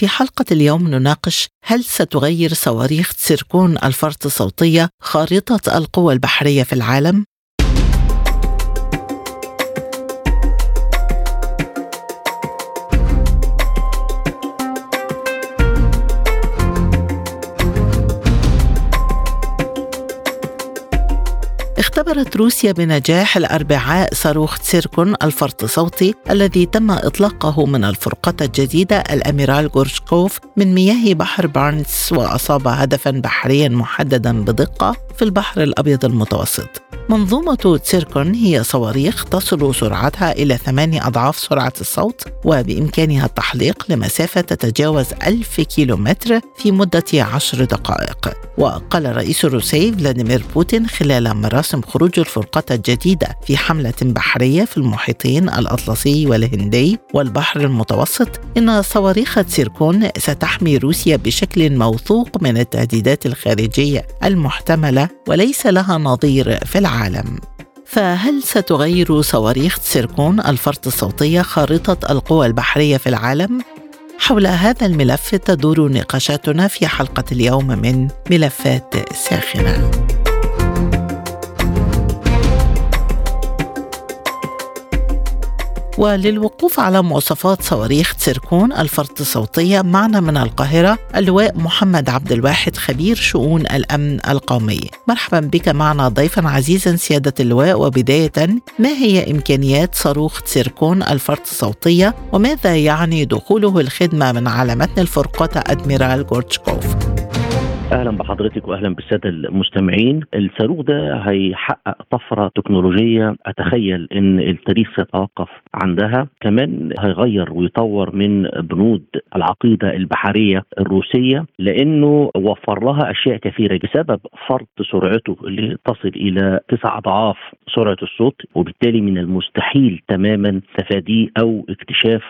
في حلقة اليوم نناقش هل ستغير صواريخ سيركون الفرط الصوتية خارطة القوى البحرية في العالم؟ اختبرت روسيا بنجاح الأربعاء صاروخ تسيركون الفرط صوتي الذي تم إطلاقه من الفرقة الجديدة الأميرال غورشكوف من مياه بحر بارنتس وأصاب هدفا بحريا محددا بدقة في البحر الأبيض المتوسط. منظومة تسيركون هي صواريخ تصل سرعتها إلى ثماني أضعاف سرعة الصوت وبإمكانها التحليق لمسافة تتجاوز ألف كيلومتر في مدة عشر دقائق. وقال الرئيس الروسي فلاديمير بوتين خلال مراسم خروج الفرقة الجديدة في حملة بحرية في المحيطين الأطلسي والهندي والبحر المتوسط إن صواريخ تسيركون ستحمي روسيا بشكل موثوق من التهديدات الخارجية المحتملة وليس لها نظير في العالم. فهل ستغير صواريخ سيركون الفرط الصوتية خارطة القوى البحرية في العالم؟ حول هذا الملف تدور نقاشاتنا في حلقة اليوم من ملفات ساخنة. وللوقوف على مواصفات صواريخ تسيركون الفرط الصوتية. معنا من القاهرة اللواء محمد عبد الواحد خبير شؤون الأمن القومي. مرحبا بك معنا ضيفا عزيزا سيادة اللواء. وبداية ما هي إمكانيات صاروخ تسيركون الفرط الصوتية؟ وماذا يعني دخوله الخدمة من على متن الفرقة أدميرال غورتشكوف؟ أهلا بحضرتك واهلا بالسادة المستمعين. الصاروخ ده هيحقق طفرة تكنولوجية. أتخيل إن التاريخ سيتوقف عندها. كمان هيغير ويطور من بنود العقيدة البحرية الروسية لأنه وفر لها أشياء كثيرة بسبب فرط سرعته اللي تصل إلى تسع أضعاف سرعة الصوت وبالتالي من المستحيل تماما تفاديه أو اكتشاف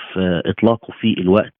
إطلاقه في الوقت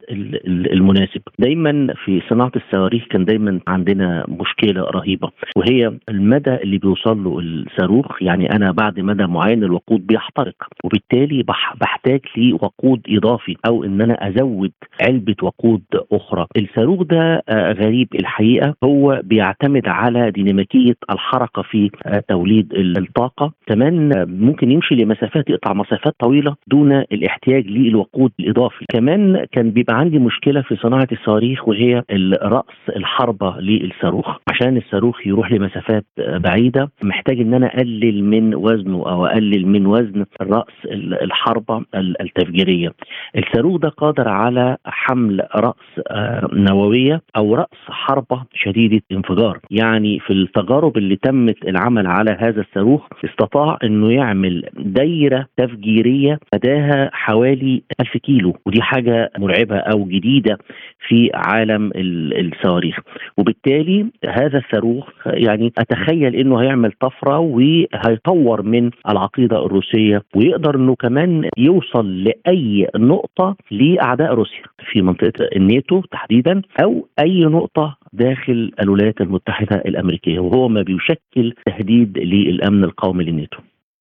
المناسب. دايما في صناعة الصواريخ كان دايما عند عندنا مشكلة رهيبة وهي المدى اللي بيوصل له الصاروخ يعني أنا بعد مدى معين الوقود بيحترق وبالتالي بحتاج لوقود إضافي أو إن أنا أزود علبة وقود أخرى. الصاروخ ده آه، غريب الحقيقة هو بيعتمد على ديناميكية الحركة في آه، توليد الطاقة. كمان ممكن يمشي لمسافات يقطع مسافات طويلة دون الاحتياج للوقود الإضافي. كمان كان بيبقى عندي مشكلة في صناعة الصواريخ وهي راس الحربة للصاروخ عشان الصاروخ يروح لمسافات بعيدة محتاج إن أنا أقلل من وزنه أو أقلل من وزن رأس الحربة التفجيرية. الصاروخ ده قادر على حمل رأس آه، نووية أو رأس حربة شديدة انفجار. يعني في التجارب اللي تمت العمل على هذا الصاروخ استطاع إنه يعمل دايرة تفجيرية مداها حوالي 1000 كيلو. ودي حاجة مرعبة أو جديدة في عالم الصواريخ. وبالتالي هذا الصاروخ يعني أتخيل إنه هيعمل طفرة وهيطور من العقيدة الروسية ويقدر إنه كمان يوصل لأي نقطة لأعداء روسيا في منطقة الناتو تحديدا أو أي نقطة داخل الولايات المتحدة الأمريكية وهو ما بيشكل تهديد للأمن القومي للناتو.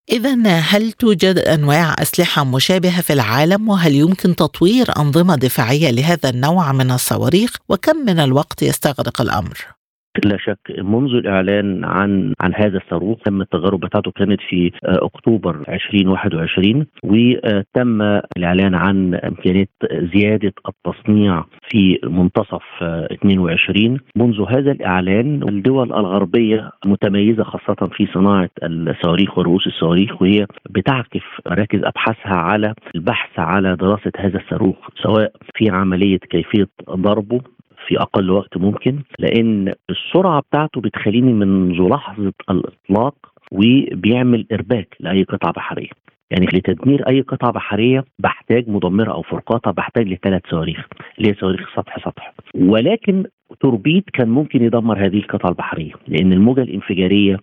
إذا هل توجد أنواع أسلحة مشابهة في العالم وهل يمكن تطوير أنظمة دفاعية لهذا النوع من الصواريخ وكم من الوقت يستغرق الأمر؟ لا شك منذ الإعلان عن عن هذا الصاروخ تم التجارب بتاعته كانت في آه، أكتوبر 2021 وتم الإعلان عن إمكانية زيادة التصنيع في منتصف 22 آه، منذ هذا الإعلان الدول الغربية متميزه خاصة في صناعة الصواريخ ورؤوس الصواريخ وهي بتعكف مراكز أبحاثها على البحث على دراسة هذا الصاروخ سواء في عملية كيفية ضربه في أقل وقت ممكن لأن السرعة بتاعته بتخليني منذ لحظة الإطلاق وبيعمل إرباك لأي قطعة بحرية. يعني لتدمير أي قطعة بحرية بحتاج مدمرة أو فرقاطة بحتاج لثلاث صواريخ اللي هي صواريخ سطح سطح. ولكن توربيد كان ممكن يدمر هذه القطعة البحرية لأن الموجة الإنفجارية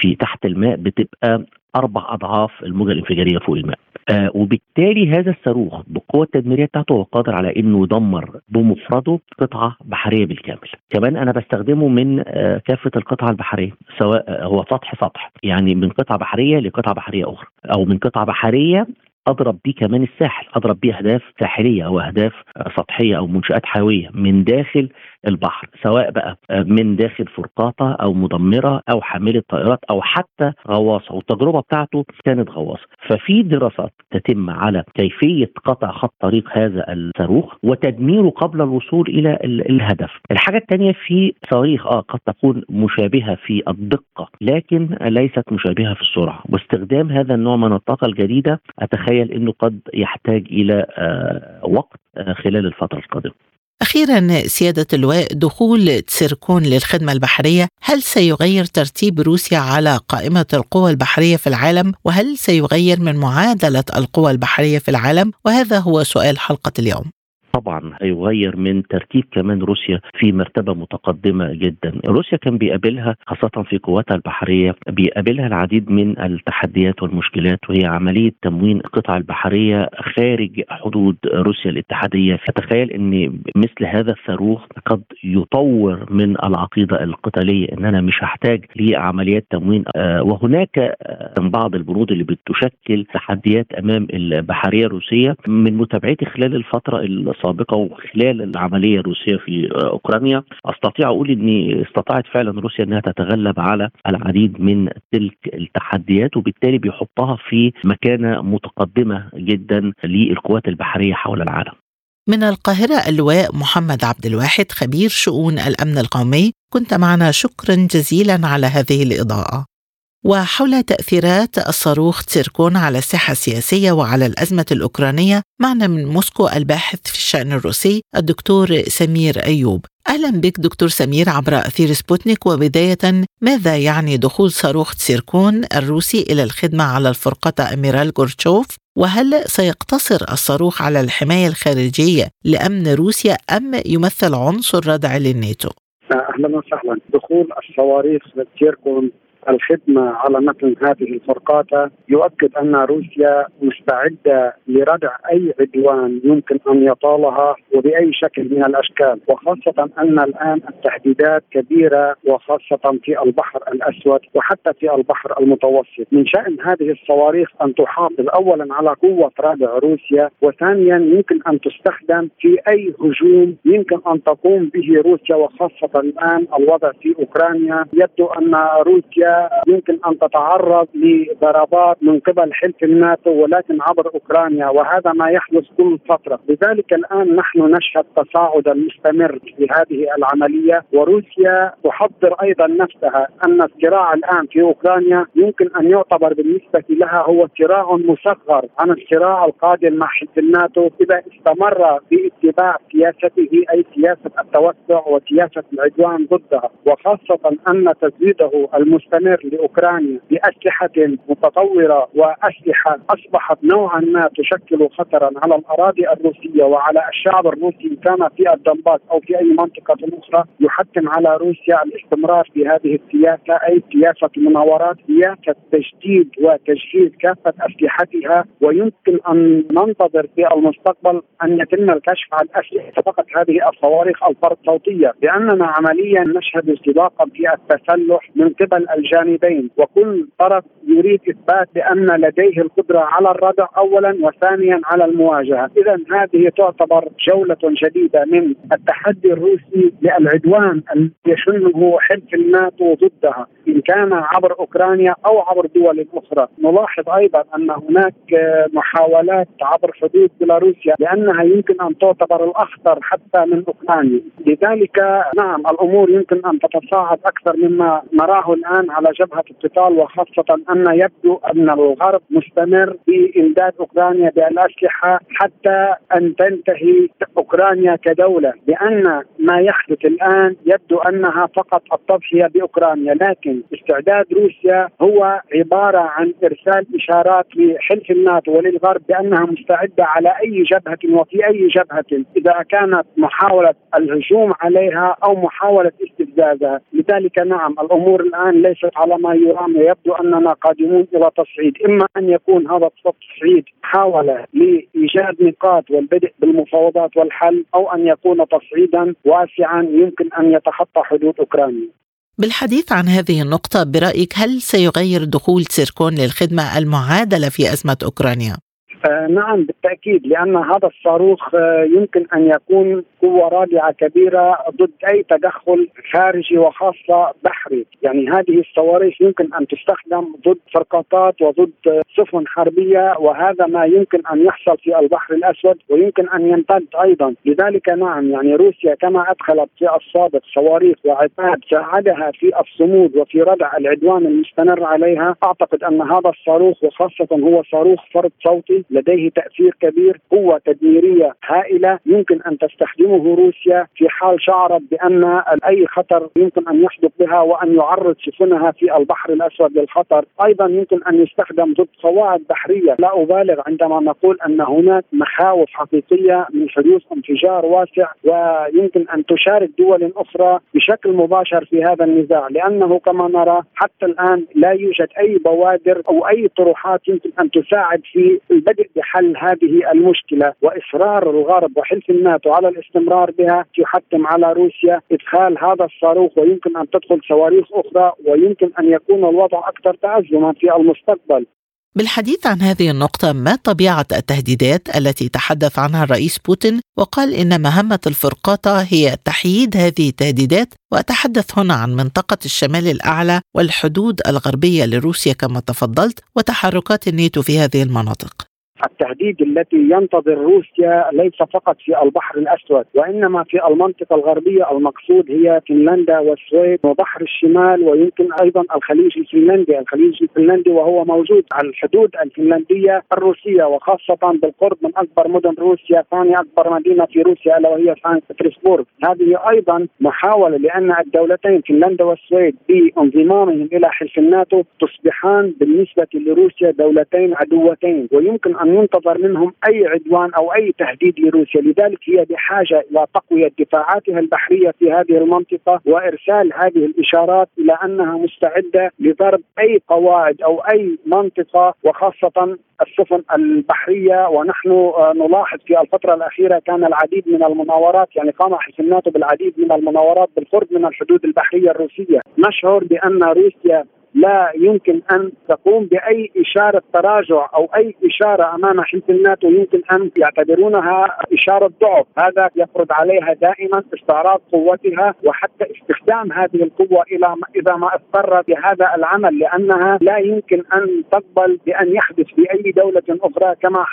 في تحت الماء بتبقى أربع أضعاف الموجة الإنفجارية فوق الماء. آه وبالتالي هذا الصاروخ بالقوه التدميريه بتاعته هو قادر على إنه يدمر بمفرده قطعة بحرية بالكامل. كمان أنا بستخدمه من آه كافة القطع البحرية سواء هو سطح سطح يعني من قطعة بحرية لقطعة بحرية أخرى أو من قطعة بحرية أضرب بيه كمان الساحل. أضرب بيه اهداف ساحلية أو أهداف سطحية أو منشآت حيوية من داخل البحر سواء بقى من داخل فرقاطة أو مدمرة أو حاملة طائرات أو حتى غواصة. والتجربة بتاعته كانت غواصة. ففي دراسات تتم على كيفية قطع خط طريق هذا الصاروخ وتدميره قبل الوصول إلى الهدف. الحاجة الثانية في صواريخ آه قد تكون مشابهة في الدقة لكن ليست مشابهة في السرعة. واستخدام هذا النوع من الطاقة الجديدة أتخيل إنه قد يحتاج إلى آه وقت آه خلال الفترة القادمة. أخيرا سيادة اللواء دخول تسيركون للخدمة البحرية هل سيغير ترتيب روسيا على قائمة القوى البحرية في العالم؟ وهل سيغير من معادلة القوى البحرية في العالم؟ وهذا هو سؤال حلقة اليوم. طبعا هيغير من ترتيب كمان روسيا في مرتبة متقدمة جدا، روسيا كان بيقابلها خاصة في قواتها البحرية بيقابلها العديد من التحديات والمشكلات وهي عملية تموين القطع البحرية خارج حدود روسيا الاتحادية، فتخيل إن مثل هذا الصاروخ قد يطور من العقيدة القتالية ان أنا مش هحتاج لعمليات تموين. وهناك بعض البنود اللي بتشكل تحديات أمام البحرية الروسية. من متابعتي خلال الفترة السابقه وخلال العملية الروسية في أوكرانيا. أستطيع أقول ان استطاعت فعلا روسيا إنها تتغلب على العديد من تلك التحديات وبالتالي بيحطها في مكانة متقدمة جدا للقوات البحرية حول العالم. من القاهرة اللواء محمد عبد الواحد خبير شؤون الأمن القومي. كنت معنا شكرا جزيلا على هذه الإضاءة. وحول تأثيرات الصاروخ تسيركون على الساحة السياسية وعلى الأزمة الأوكرانية معنا من موسكو الباحث في الشأن الروسي الدكتور سمير أيوب. أهلا بك دكتور سمير عبر أثير سبوتنيك وبداية ماذا يعني دخول صاروخ تسيركون الروسي إلى الخدمة على الفرقة أميرال غورتشوف؟ وهل سيقتصر الصاروخ على الحماية الخارجية لأمن روسيا أم يمثل عنصر ردع للناتو؟ أهلا وسهلا. دخول الصواريخ تسيركون الخدمة على مثل هذه الفرقات يؤكد أن روسيا مستعدة لردع أي عدوان يمكن أن يطالها وبأي شكل من الأشكال وخاصة أن الآن التهديدات كبيرة وخاصة في البحر الأسود وحتى في البحر المتوسط. من شأن هذه الصواريخ أن تحافظ أولا على قوة ردع روسيا وثانيا يمكن أن تستخدم في أي هجوم يمكن أن تقوم به روسيا وخاصة الآن الوضع في أوكرانيا. يبدو أن روسيا يمكن أن تتعرض لضربات من قبل حلف الناتو ولكن عبر أوكرانيا وهذا ما يحدث كل فترة، لذلك الآن نحن نشهد تصاعدا مستمر في هذه العملية وروسيا تحضر أيضا نفسها. أن الصراع الآن في أوكرانيا يمكن أن يعتبر بالنسبة لها هو صراع مصغر عن الصراع القادم مع حلف الناتو. إذا استمر في اتباع سياسته أي سياسة التوسع وسياسة العدوان ضدها وخاصة أن تزويده المستمر مستمر لأوكرانيا بأسلحة متطورة وأسلحة أصبحت نوعا ما تشكل خطرا على الأراضي الروسية وعلى الشعب الروسي إن كان في الدنباس أو في أي منطقة أخرى يحتم على روسيا الاستمرار في هذه السياسة أي سياسة المناورات سياسة تجديد وتجهيز كافة أسلحتها. ويمكن أن ننتظر في المستقبل أن يتم الكشف عن أسلحة فقط هذه الصواريخ الفرد صوتيه لأننا عمليا نشهد سباقا في التسلح من قبل الجانبين وكل طرف يريد إثبات بأن لديه القدرة على الردع اولا وثانيا على المواجهة، اذا هذه تعتبر جولة جديده من التحدي الروسي للعدوان الذي يشنه حلف الناتو ضدها إن كان عبر أوكرانيا أو عبر دول أخرى، نلاحظ أيضا أن هناك محاولات عبر حدود بيلاروسيا لأنها يمكن أن تعتبر الأخطر حتى من أوكرانيا، لذلك نعم الأمور يمكن أن تتصاعد أكثر مما نراه الآن على جبهة القتال وخاصة أن يبدو أن الغرب مستمر في إمداد أوكرانيا بالاسلحه حتى أن تنتهي أوكرانيا كدولة لأن ما يحدث الآن يبدو أنها فقط التضحية بأوكرانيا لكن استعداد روسيا هو عبارة عن إرسال إشارات لحلف الناتو وللغرب بأنها مستعدة على أي جبهة وفي أي جبهة إذا كانت محاولة الهجوم عليها أو محاولة استفزازها، لذلك نعم الأمور الآن ليست على ما يرام يبدو أننا قادمون إلى تصعيد، إما أن يكون هذا التصعيد محاوله لإيجاد نقاط والبدء بالمفاوضات والحل أو أن يكون تصعيدا واسعا يمكن أن يتخطى حدود أوكرانيا. بالحديث عن هذه النقطة برأيك هل سيغير دخول سيركون للخدمة المعادلة في أزمة أوكرانيا؟ آه نعم بالتأكيد لأن هذا الصاروخ آه يمكن أن يكون قوة رادعة كبيرة ضد أي تدخل خارجي وخاصة بحري، يعني هذه الصواريخ يمكن أن تستخدم ضد فرقاطات وضد سفن حربية وهذا ما يمكن أن يحصل في البحر الأسود ويمكن أن يمتد أيضا، لذلك نعم يعني روسيا كما أدخلت في السابق صواريخ وعتاد ساعدها في الصمود وفي ردع العدوان المستمر عليها، أعتقد أن هذا الصاروخ وخاصة هو صاروخ فرد صوتي لديه تأثير كبير قوة تدميرية هائلة يمكن أن تستخدمه روسيا في حال شعرت بأن أي خطر يمكن أن يحدث بها وأن يعرض سفنها في البحر الأسود للخطر، أيضا يمكن أن يستخدم ضد قواعد بحرية، لا أبالغ عندما نقول أن هناك مخاوف حقيقية من حدوث انفجار واسع ويمكن أن تشارك دول أخرى بشكل مباشر في هذا النزاع، لأنه كما نرى حتى الآن لا يوجد أي بوادر أو أي طروحات يمكن أن تساعد في البدء بحل هذه المشكلة وإصرار الغرب وحلف الناتو على الاستمرار بها يحتم على روسيا إدخال هذا الصاروخ ويمكن أن تدخل صواريخ أخرى ويمكن أن يكون الوضع أكثر تازما في المستقبل. بالحديث عن هذه النقطة ما طبيعة التهديدات التي تحدث عنها الرئيس بوتين؟ وقال إن مهمة الفرقاطة هي تحييد هذه التهديدات وأتحدث هنا عن منطقة الشمال الأعلى والحدود الغربية لروسيا كما تفضلت وتحركات الناتو في هذه المناطق. التهديد التي ينتظر روسيا ليس فقط في البحر الأسود وإنما في المنطقة الغربية المقصود هي فنلندا والسويد وبحر الشمال ويمكن أيضا الخليج الفنلندي، الخليج الفنلندي وهو موجود. على الحدود الفنلندية الروسية وخاصة بالقرب من أكبر مدن روسيا، ثاني أكبر مدينة في روسيا ألا وهي سان بطرسبورغ، هذه أيضا محاولة لأن الدولتين فنلندا والسويد بانضمامهم إلى حلف الناتو تصبحان بالنسبة لروسيا دولتين عدوتين ويمكن أن ينتظر منهم أي عدوان أو أي تهديد لروسيا، لذلك هي بحاجة إلى تقوية دفاعاتها البحرية في هذه المنطقة وإرسال هذه الإشارات إلى أنها مستعدة لضرب أي قواعد أو أي منطقة وخاصة السفن البحرية. ونحن نلاحظ في الفترة الأخيرة كان العديد من المناورات يعني قام حلف الناتو بالعديد من المناورات بالقرب من الحدود البحرية الروسية، نشعر بأن روسيا لا يمكن أن تقوم بأي إشارة تراجع أو أي إشارة أمام حلف الناتو يمكن أن يعتبرونها إشارة ضعف، هذا يفرض عليها دائما استعراض قوتها وحتى استخدام هذه القوة إلى إذا ما اضطرت بهذا العمل لأنها لا يمكن أن تقبل بأن يحدث في أي دولة أخرى كما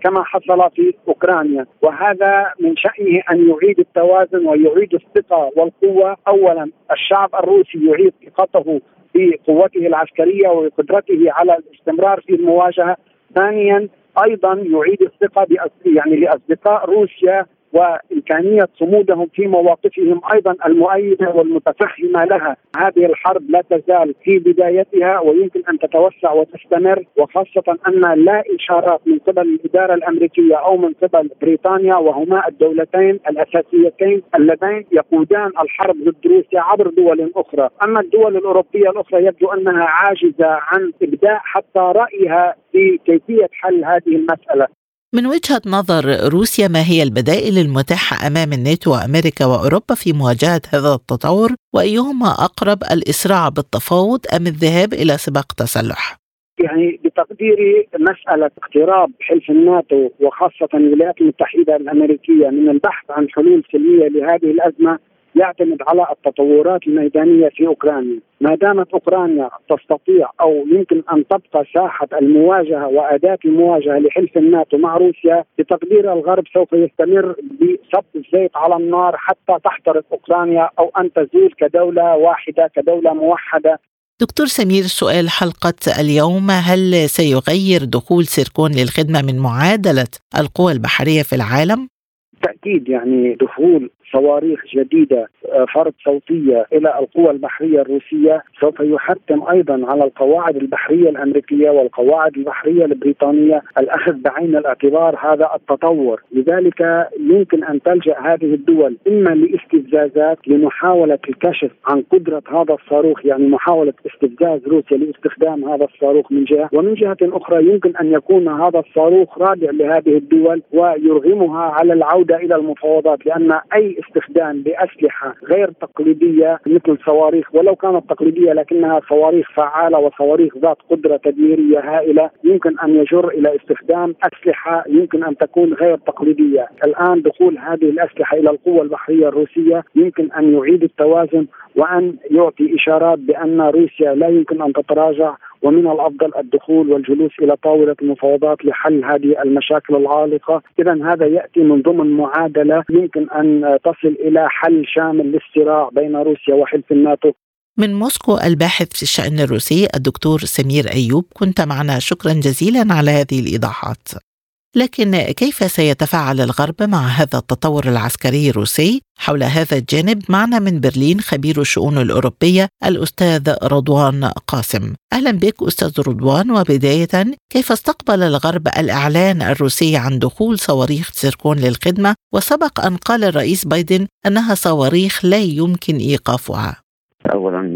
كما حصل في أوكرانيا، وهذا من شأنه أن يعيد التوازن ويعيد الثقة والقوة، اولا الشعب الروسي يعيد ثقته بقوته العسكرية وقدرته على الاستمرار في المواجهة. ثانيا أيضا يعيد الثقة يعني لأصدقاء روسيا وإمكانية صمودهم في مواقفهم أيضا المؤيدة والمتفهمة لها، هذه الحرب لا تزال في بدايتها ويمكن أن تتوسع وتستمر وخاصة أن لا إشارات من قبل الإدارة الأمريكية أو من قبل بريطانيا وهما الدولتين الأساسيتين اللذين يقودان الحرب ضد روسيا عبر دول أخرى، أما الدول الأوروبية الأخرى يبدو أنها عاجزة عن ابداء حتى رأيها في كيفية حل هذه المسألة، من وجهة نظر روسيا ما هي البدائل المتاحة أمام الناتو وأمريكا وأوروبا في مواجهة هذا التطور وأيهما أقرب الإسراع بالتفاوض أم الذهاب إلى سباق تسلح؟ يعني بتقديري مسألة اقتراب حلف الناتو وخاصة الولايات المتحدة الأمريكية من البحث عن حلول سلمية لهذه الأزمة يعتمد على التطورات الميدانية في أوكرانيا، ما دامت أوكرانيا تستطيع أو يمكن أن تبقى ساحة المواجهة وأداة المواجهة لحلف الناتو مع روسيا بتقدير الغرب سوف يستمر بصب الزيت على النار حتى تحترق أوكرانيا أو أن تزول كدولة واحدة كدولة موحدة. دكتور سمير سؤال حلقة اليوم. هل سيغير دخول سيركون للخدمة من معادلة القوى البحرية في العالم؟ بالتأكيد يعني دخول صواريخ جديدة فرض صوتية إلى القوى البحرية الروسية سوف يحتم أيضا على القواعد البحرية الأمريكية والقواعد البحرية البريطانية الأخذ بعين الاعتبار هذا التطور، لذلك يمكن أن تلجأ هذه الدول إما لاستفزازات لمحاولة الكشف عن قدرة هذا الصاروخ يعني محاولة استفزاز روسيا لاستخدام هذا الصاروخ من جهة، ومن جهة أخرى يمكن أن يكون هذا الصاروخ رادع لهذه الدول ويرغمها على العودة إلى المفاوضات لأن أي استخدام لاسلحه غير تقليدية مثل صواريخ ولو كانت تقليدية لكنها صواريخ فعالة وصواريخ ذات قدرة تدميرية هائلة يمكن أن يجر إلى استخدام أسلحة يمكن أن تكون غير تقليدية، الآن دخول هذه الأسلحة إلى القوه البحرية الروسية يمكن أن يعيد التوازن وأن يعطي إشارات بأن روسيا لا يمكن أن تتراجع ومن الأفضل الدخول والجلوس إلى طاولة المفاوضات لحل هذه المشاكل العالقة، اذا هذا يأتي من ضمن معادلة يمكن أن تصل إلى حل شامل للصراع بين روسيا وحلف الناتو. من موسكو الباحث في الشأن الروسي الدكتور سمير أيوب كنت معنا. شكرا جزيلا على هذه الإيضاحات. لكن كيف سيتفاعل الغرب مع هذا التطور العسكري الروسي؟ حول هذا الجانب معنا من برلين خبير الشؤون الأوروبية الأستاذ رضوان قاسم. أهلا بك أستاذ رضوان وبداية كيف استقبل الغرب الإعلان الروسي عن دخول صواريخ سيركون للخدمة؟ وسبق أن قال الرئيس بايدن أنها صواريخ لا يمكن إيقافها. ان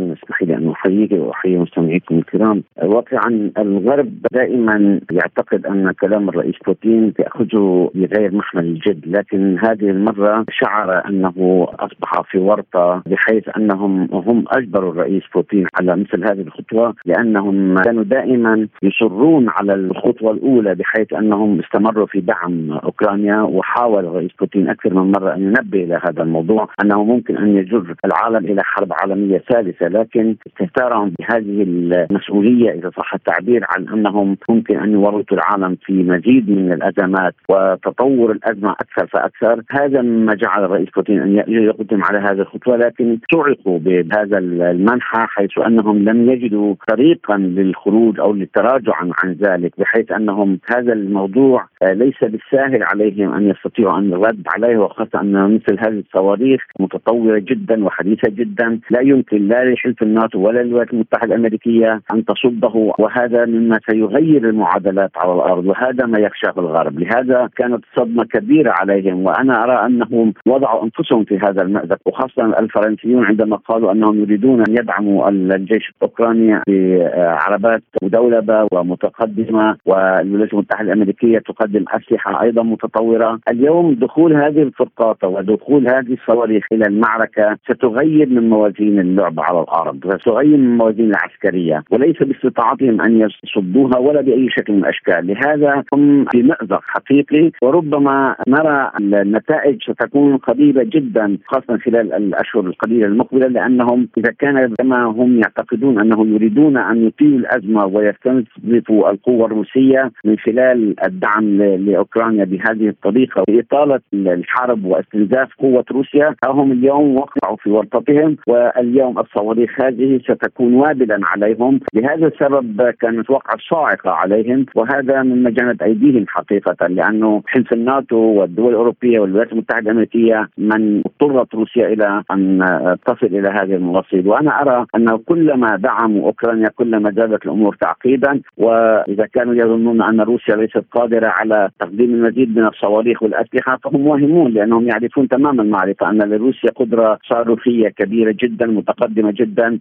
احييك وأحيي مستمعيكم الكرام. واقعا الغرب دائما يعتقد أن كلام الرئيس بوتين يأخذه بغير محمل الجد لكن هذه المرة شعر أنه أصبح في ورطة بحيث أنهم هم اجبروا الرئيس بوتين على مثل هذه الخطوة لأنهم كانوا دائما يصرون على الخطوة الأولى بحيث أنهم استمروا في دعم أوكرانيا. وحاول الرئيس بوتين أكثر من مرة أن ينبه إلى هذا الموضوع أنه ممكن أن يجر العالم إلى حرب عالمية ثالثة لكن استهتارهم بهذه المسؤولية إذا صح التعبير عن أنهم ممكن أن يورطوا العالم في مزيد من الأزمات وتطور الأزمة أكثر فأكثر. هذا ما جعل الرئيس بوتين أن يقدم على هذه الخطوة لكن صعقوا بهذا المنحى حيث أنهم لم يجدوا طريقا للخروج أو للتراجع عن, عن ذلك بحيث أنهم هذا الموضوع ليس بالساهل عليهم أن يستطيعوا أن الرد عليه وخاصة أن مثل هذه الصواريخ متطورة جدا وحديثة جدا. لا يمكن لا لحلف الناتو ولا للولايات المتحدة الأمريكية أن تصده وهذا مما سيغير المعادلات على الأرض وهذا ما يخشاه الغرب، لهذا كانت صدمة كبيرة عليهم وأنا أرى أنهم وضعوا أنفسهم في هذا المأزق وخاصة الفرنسيون عندما قالوا أنهم يريدون أن يدعموا الجيش الأوكراني بعربات مدولبة ومتقدمة والولايات المتحدة الأمريكية تقدم أسلحة أيضا متطورة، اليوم دخول هذه الفرقاط ودخول هذه الصواريخ إلى المعركة ستغير من موازين اللعبة على الأرض وتغير من الموازين العسكرية وليس باستطاعتهم أن يصدوها ولا بأي شكل من الأشكال. لهذا هم في مأزق حقيقي وربما نرى النتائج ستكون قريبة جدا خاصة خلال الأشهر القليلة المقبلة لأنهم إذا كان كما هم يعتقدون أنهم يريدون أن يطيلوا الأزمة ويستنزفوا القوة الروسية من خلال الدعم لأوكرانيا بهذه الطريقة. وإطالة الحرب واستنزاف قوة روسيا هم اليوم وقعوا في ورطتهم واليوم اليوم الصواريخ هذه ستكون وابلا عليهم. لهذا السبب كانت وقعة صاعقة عليهم وهذا مما جنت أيديهم حقيقة لأنه حلف الناتو والدول الأوروبية والولايات المتحدة الأمريكية من اضطرت روسيا إلى أن تصل إلى هذه المواصيل وأنا أرى أنه كلما دعموا أوكرانيا كلما زادت الأمور تعقيدا وإذا كانوا يظنون أن روسيا ليست قادرة على تقديم المزيد من الصواريخ والأسلحة فهم واهمون لأنهم يعرفون تمام المعرفة أن لروسيا قدرة صاروخية كبيرة جدا متقدمة جدا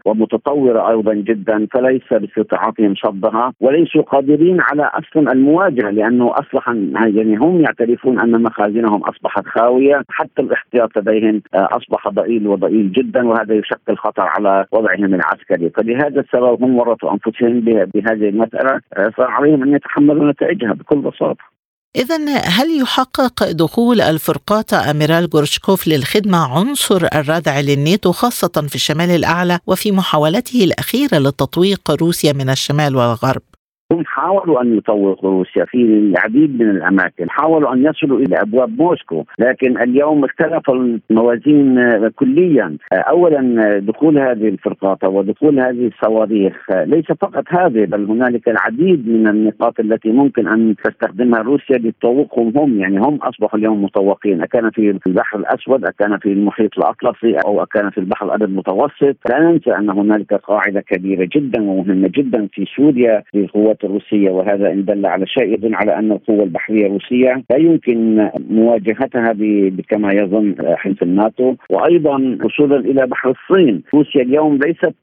ومتطوره أيضا جدا فليس باستطاعتهم صدها وليسوا قادرين على أصلا المواجهة لأنه أصلا يعني هم يعترفون أن مخازنهم أصبحت خاوية حتى الاحتياط لديهم آه، أصبح ضئيل وضئيل جدا وهذا يشكل خطر على وضعهم العسكري. فلهذا السبب هم ورطوا أنفسهم بهذه المسألة آه، فعليهم أن يتحملوا نتائجها بكل بساطة. إذا هل يحقق دخول الفرقاط أميرال غورشكوف للخدمة عنصر الردع للناتو خاصة في الشمال الأعلى وفي محاولته الأخيرة لتطويق روسيا من الشمال والغرب؟ هم حاولوا أن يطوقوا روسيا في العديد من الأماكن، حاولوا أن يصلوا إلى أبواب موسكو، لكن اليوم اختلف الموازين كليا، اولا دخول هذه الفرقاط ودخول هذه الصواريخ ليس فقط هذه بل هنالك العديد من النقاط التي ممكن أن تستخدمها روسيا لتطوقهم هم، يعني هم أصبحوا اليوم مطوقين، أكان في البحر الأسود، أكان في المحيط الأطلسي أو أكان في البحر الأبيض المتوسط، لا ننسى أن هنالك قاعدة كبيرة جدا ومهمة جدا في سوريا للقوات الروسية وهذا إن دل على شيء يدل على أن القوة البحرية الروسية لا يمكن مواجهتها كما يظن حلف الناتو. وأيضا وصولا إلى بحر الصين، روسيا اليوم ليست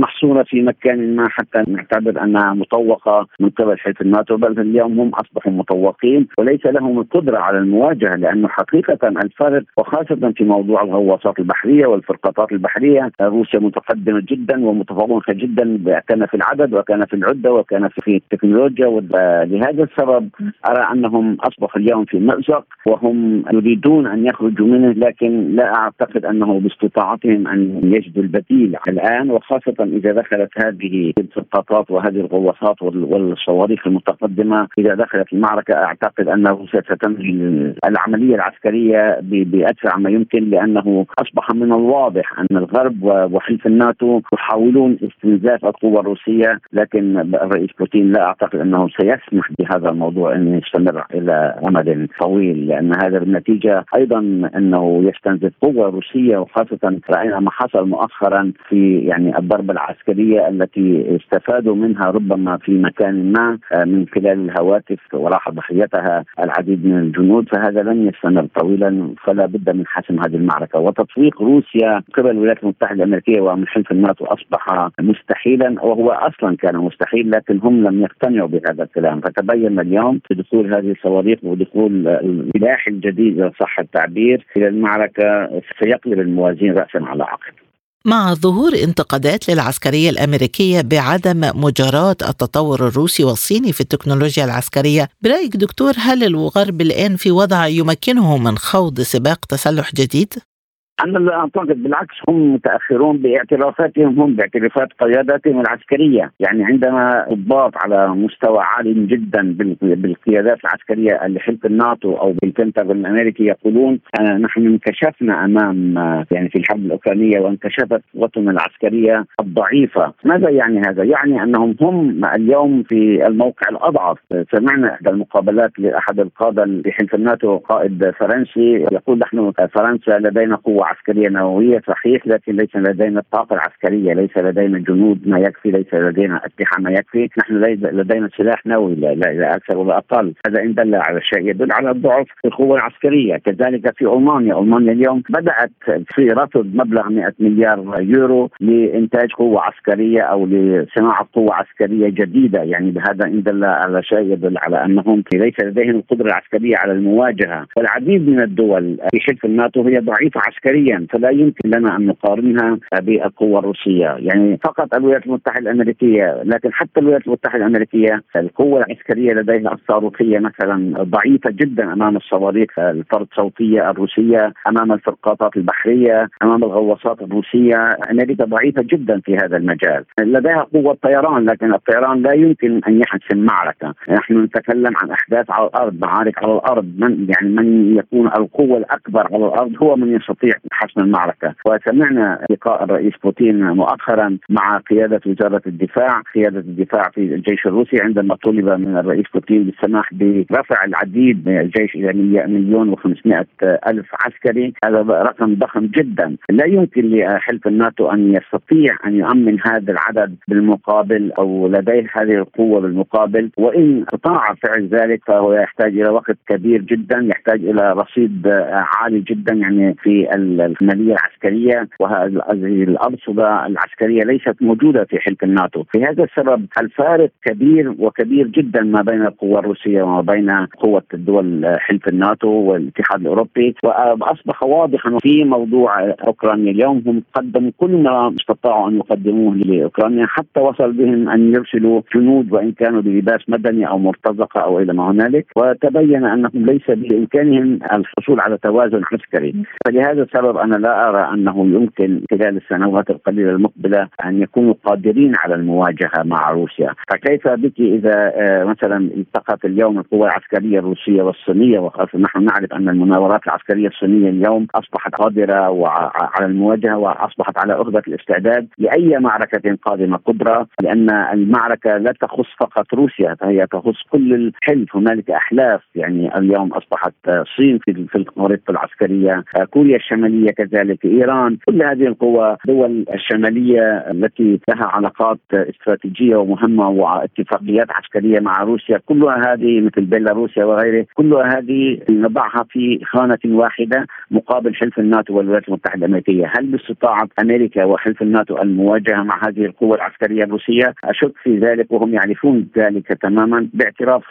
محصورة في مكان ما حتى نعتبر أنها مطوقة من قبل حلف الناتو بل اليوم هم أصبحوا مطوقين. وليس لهم القدرة على المواجهة لأنه حقيقة الفرق وخاصة في موضوع الغواصات البحرية والفرقاطات البحرية روسيا متقدمة جدا ومتفوقة جدا كان في العدد وكان في العدة وكان في التكنولوجيا ولهذا السبب أرى أنهم أصبحوا اليوم في مأزق وهم يريدون أن يخرجوا منه لكن لا أعتقد أنه باستطاعتهم أن يجدوا البديل الآن وخاصة إذا دخلت هذه الفرقاطات وهذه الغواصات والصواريخ المتقدمة إذا دخلت المعركة أعتقد ان روسيا ستنهي العملية العسكرية بأسرع ما يمكن لأنه أصبح من الواضح أن الغرب وحلف الناتو يحاولون استنزاف القوى الروسية لكن الرئيس بوتين لا أعتقد أنه سيسمح بهذا الموضوع انه يستمر إلى امد طويل لأن هذا بالنتيجة أيضا أنه يستنزف قوة روسية وخاصة رأينا ما حصل مؤخرا في يعني الضربة العسكرية التي استفادوا منها ربما في مكان ما آه، من خلال الهواتف وراح ضحيتها العديد من الجنود فهذا لن يستمر طويلا فلا بد من حسم هذه المعركة. وتطويق روسيا قبل الولايات المتحدة الأمريكية ومن حلف الناتو أصبح مستحيلا وهو أصلا كان مستحيل لكن هم لم يقتنعوا بهذا الكلام فتبين اليوم بدخول هذه الصواريخ ودخول السلاح الجديد اذا صح التعبير إلى المعركة سيقلب الموازين راسا على عقب. مع ظهور انتقادات للعسكرية الأمريكية بعدم مجاراه التطور الروسي والصيني في التكنولوجيا العسكرية، برأيك دكتور هل الغرب الآن في وضع يمكنه من خوض سباق تسلح جديد؟ أنا لا اعتقد بالعكس هم متأخرون باعترافاتهم هم باعترافات قياداتهم العسكرية، يعني عندما ضباط على مستوى عالي جدا بالقيادات العسكرية اللي حلف الناتو أو بالبنتاغون الأمريكي يقولون آه نحن انكشفنا أمام آه يعني في الحرب الأوكرانية وانكشفت قوتنا العسكرية الضعيفة، ماذا يعني هذا؟ يعني أنهم هم اليوم في الموقع الأضعف، سمعنا إحدى المقابلات لأحد القادة في حلف الناتو قائد فرنسي يقول نحن فرنسا لدينا قوة عسكرية نووية صحيح لكن ليس لدينا الطاقة العسكرية، ليس لدينا جنود ما يكفي، ليس لدينا أسلحة ما يكفي، نحن لدينا سلاح نووي لا, لا أكثر ولا أقل، هذا إن دل على شيء يدل على في القوة العسكرية، كذلك في ألمانيا، ألمانيا اليوم بدأت في رصد مبلغ 100 مليار يورو لإنتاج قوة عسكرية أو لصناعة قوة عسكرية جديدة، يعني بهذا إن دل على شيء يدل على أنهم ليس لديهم القدرة العسكرية على المواجهة، والعديد من الدول في حلف الناتو هي ضعيفة عسكريا. عسكريا فلا يمكن لنا أن نقارنها بالقوه الروسية، يعني فقط الولايات المتحدة الأمريكية، لكن حتى الولايات المتحدة الأمريكية القوة العسكرية لديها الصاروخيه مثلا ضعيفة جدا أمام الصواريخ الفرد صوتية الروسية، أمام الفرقاطات البحرية، أمام الغواصات الروسية، أمريكا ضعيفة جدا في هذا المجال، لديها قوة طيران لكن الطيران لا يمكن أن يحسم معركة، نحن نتكلم عن أحداث على الأرض، معارك على الأرض، من يعني من يكون القوة الأكبر على الأرض هو من يستطيع حسم المعركة. وسمعنا لقاء الرئيس بوتين مؤخرا مع قيادة وزارة الدفاع. قيادة الدفاع في الجيش الروسي عندما طلب من الرئيس بوتين بالسماح برفع العديد من الجيش إلى مليون و ألف عسكري. هذا رقم ضخم جدا. لا يمكن لحلف الناتو أن يستطيع أن يؤمن هذا العدد بالمقابل أو لديه هذه القوة بالمقابل. وإن استطاع فعل ذلك فهو يحتاج إلى وقت كبير جدا يحتاج إلى رصيد عالي جدا يعني في المالية العسكرية وهذه الأرصدة العسكرية ليست موجودة في حلف الناتو، في هذا السبب الفارق كبير وكبير جدا ما بين القوى الروسية وما بين قوة الدول حلف الناتو والاتحاد الأوروبي. وأصبح واضحا في موضوع أوكرانيا. اليوم هم قدموا كل ما استطاعوا أن يقدموه لأوكرانيا. حتى وصل بهم أن يرسلوا جنود وإن كانوا بلباس مدني أو مرتزقة أو إلى ما هنالك. وتبين أنهم ليس بإمكانهم الحصول على توازن عسكري. فلهذا السبب السبب أنا لا أرى أنه يمكن خلال السنوات القليلة المقبلة أن يكونوا قادرين على المواجهة مع روسيا، فكيف بك إذا آه، مثلا التقت اليوم القوى العسكرية الروسية والصينية وخاصة نحن نعرف أن المناورات العسكرية الصينية اليوم أصبحت قادرة على المواجهة وأصبحت على اهبه الاستعداد لأي معركة قادمة كبرى لأن المعركة لا تخص فقط روسيا فهي تخص كل الحلف. هنالك أحلاف يعني اليوم أصبحت الصين في الخريطة العسكرية كوريا الشمالية كذلك إيران كل هذه القوى دول الشمالية التي لها علاقات استراتيجية ومهمة واتفاقيات عسكرية مع روسيا كلها هذه مثل بيلاروسيا وغيره كلها هذه نضعها في خانة واحدة مقابل حلف الناتو والولايات المتحدة الأمريكية. هل باستطاعة أمريكا وحلف الناتو المواجهة مع هذه القوى العسكرية الروسية؟ أشك في ذلك وهم يعرفون ذلك تماما باعتراف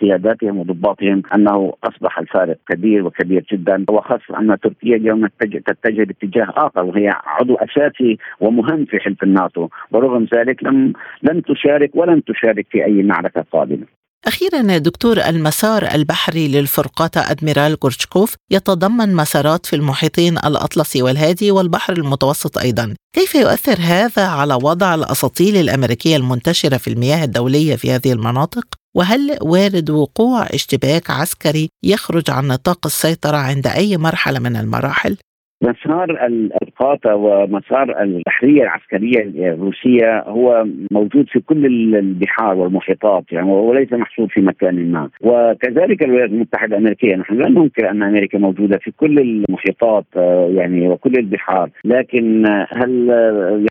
قياداتهم وضباطهم أنه أصبح الفارق كبير وكبير جدا. وخاصة أن تركيا اليوم تتجه باتجاه آخر وهي عضو أساسي ومهم في حلف الناتو. ورغم ذلك لم لن تشارك ولن تشارك في أي معركة قادمة. أخيرا دكتور المسار البحري للفرقاطة أدميرال غورشكوف يتضمن مسارات في المحيطين الأطلسي والهادي والبحر المتوسط أيضا كيف يؤثر هذا على وضع الأساطيل الأمريكية المنتشرة في المياه الدولية في هذه المناطق؟ وهل وارد وقوع اشتباك عسكري يخرج عن نطاق السيطرة عند أي مرحلة من المراحل؟ مسار القاطة ومسار البحرية العسكرية الروسية هو موجود في كل البحار والمحيطات يعني وليس محصور في مكان ما. وكذلك الولايات المتحدة الأمريكية نحن لا ننكر أن أمريكا موجودة في كل المحيطات يعني وكل البحار. لكن هل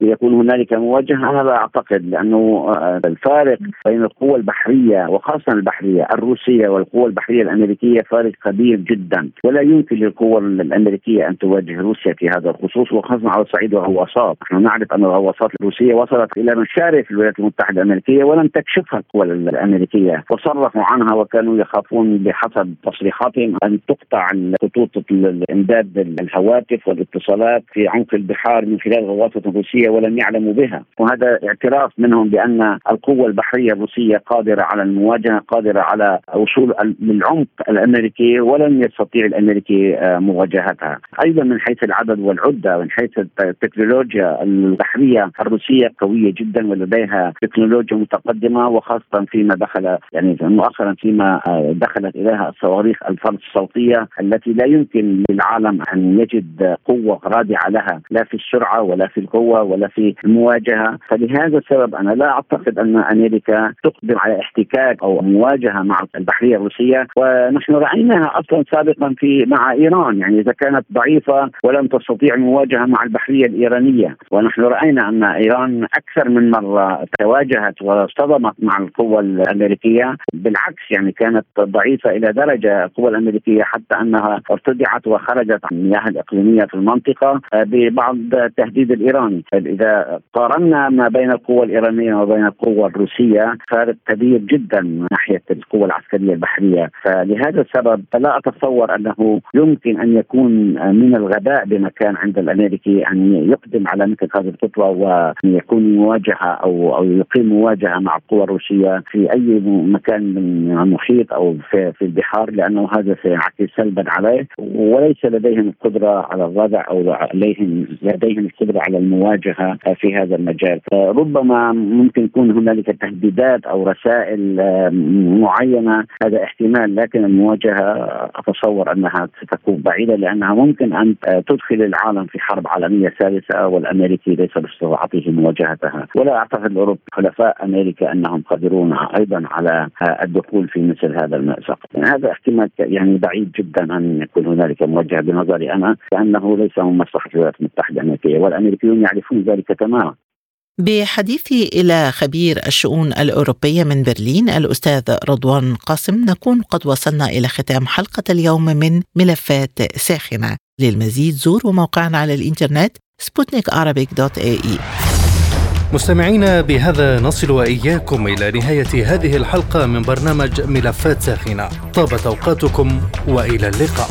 يكون هنالك مواجهة؟ أنا لا أعتقد لأنه الفارق بين القوى البحرية وخاصة البحرية الروسية والقوى البحرية الأمريكية فارق كبير جدا. ولا يمكن للقوى الأمريكية أن تواجه روسيا في هذا الخصوص وخاصة على صعيد الغواصات، نحن نعرف أن الغواصات الروسية وصلت إلى مشارف الولايات المتحدة الأمريكية ولم تكشفها القوى الأمريكية. وصرفوا عنها وكانوا يخافون بحسب تصريحاتهم أن تقطع خطوط الإمداد الهواتف والاتصالات في عمق البحار من خلال غواصه روسيه ولم يعلموا بها، وهذا اعتراف منهم بأن القوة البحرية الروسية قادرة على المواجهة، قادرة على وصول للعمق الأمريكي ولن يستطيع الأمريكي آه، مواجهتها، أيضا من حيث العدد والعدة من حيث التكنولوجيا البحرية الروسية قوية جدا ولديها تكنولوجيا متقدمة وخاصة فيما دخل يعني مؤخرا فيما آه، دخلت إليها الصواريخ الفرد الصوتية التي لا يمكن للعالم أن يجد قوة رادعة لها لا في السرعة ولا في القوة ولا في المواجهة. فلهذا السبب أنا لا أعتقد أن أمريكا تقدم على احتكاك أو مواجهة مع البحرية الروسية. ونحن رأيناها أصلا سابقا في مع إيران يعني إذا كانت ضعيفة ولم تستطيع المواجهة مع البحرية الإيرانية. ونحن رأينا أن إيران أكثر من مرة تواجهت واصطدمت مع القوى الأمريكية. بالعكس يعني كانت ضعيفة إلى درجة القوى الأمريكية حتى أنها ارتدعت وخرجت عن المياه الإقليمية في المنطقة ببعض التهديد الايراني إذا قارنا ما بين القوى الإيرانية وبين القوى الروسية فارق كبير جدا من ناحية القوى العسكرية البحرية. فلهذا السبب لا أتصور أنه يمكن أن يكون من الغباء بمكان عند الأمريكي أن يقدم على مثل هذه الخطوة وأن يكون مواجهة أو أو يقيم مواجهة مع القوى الروسية في أي مكان من المحيط أو في, في البحار لأنه هذا سينعكس سلبا عليه. وليس لديهم القدرة على الردع أو لديهم لديهم القدرة على المواجهة في هذا المجال. ربما ممكن يكون هنالك تهديدات أو رسائل معينة. هذا احتمال لكن المواجهة أتصور أنها ستكون بعيدة لأنها ممكن أن تدخل العالم في حرب عالمية ثالثة والأمريكي ليس باستطاعته مواجهتها. ولا أعتقد الاوروب حلفاء أمريكا أنهم قادرون أيضا على الدخول في مثل هذا المازق يعني هذا احتمال يعني بعيد جدا أن يكون هنالك مواجهه بنظري أنا لأنه ليس من مصلحة الولايات المتحدة الأمريكية والأمريكيون يعرفون ذلك تماما. بحديثي إلى خبير الشؤون الأوروبية من برلين الأستاذ رضوان قاسم نكون قد وصلنا إلى ختام حلقة اليوم من ملفات ساخنة. للمزيد زوروا موقعنا على الإنترنت سبوتنيك dot ae. مستمعينا بهذا نصل وإياكم إلى نهاية هذه الحلقة من برنامج ملفات ساخنة. طابت أوقاتكم وإلى اللقاء.